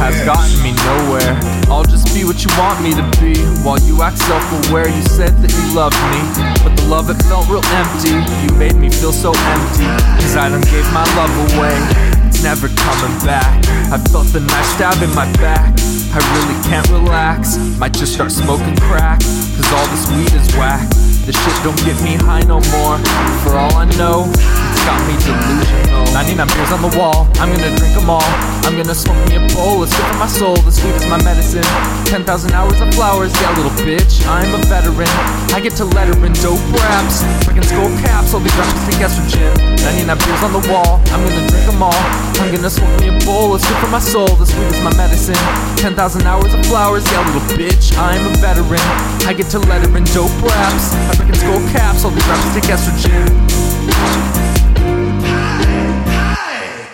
has gotten me nowhere. I'll just be what you want me to be. While you act self aware, you said that you loved me. But the love, it felt real empty. You made me feel so empty. Cause I done gave my love away. It's never coming back. I felt the knife stab in my back. I really can't relax. Might just start smoking crack. Cause all this weed is whack. This shit don't get me high no more. For all I know, it's got me delusional. 99 beers on the wall, I'm gonna drink them all. I'm gonna smoke me a bowl, it's good for my soul. The sweet is my medicine. 10,000 hours of flowers, yeah, little bitch. I'm a veteran. I get to letter in dope raps. Freaking skull caps, all these rappers take estrogen. 99 beers on the wall, I'm gonna drink them all. I'm gonna smoke me a bowl, it's good for my soul. The sweet is my medicine. 10,000 hours of flowers, yeah, little bitch. I'm a veteran. I get to letter in dope raps. I freaking skull caps, all these rappers take estrogen.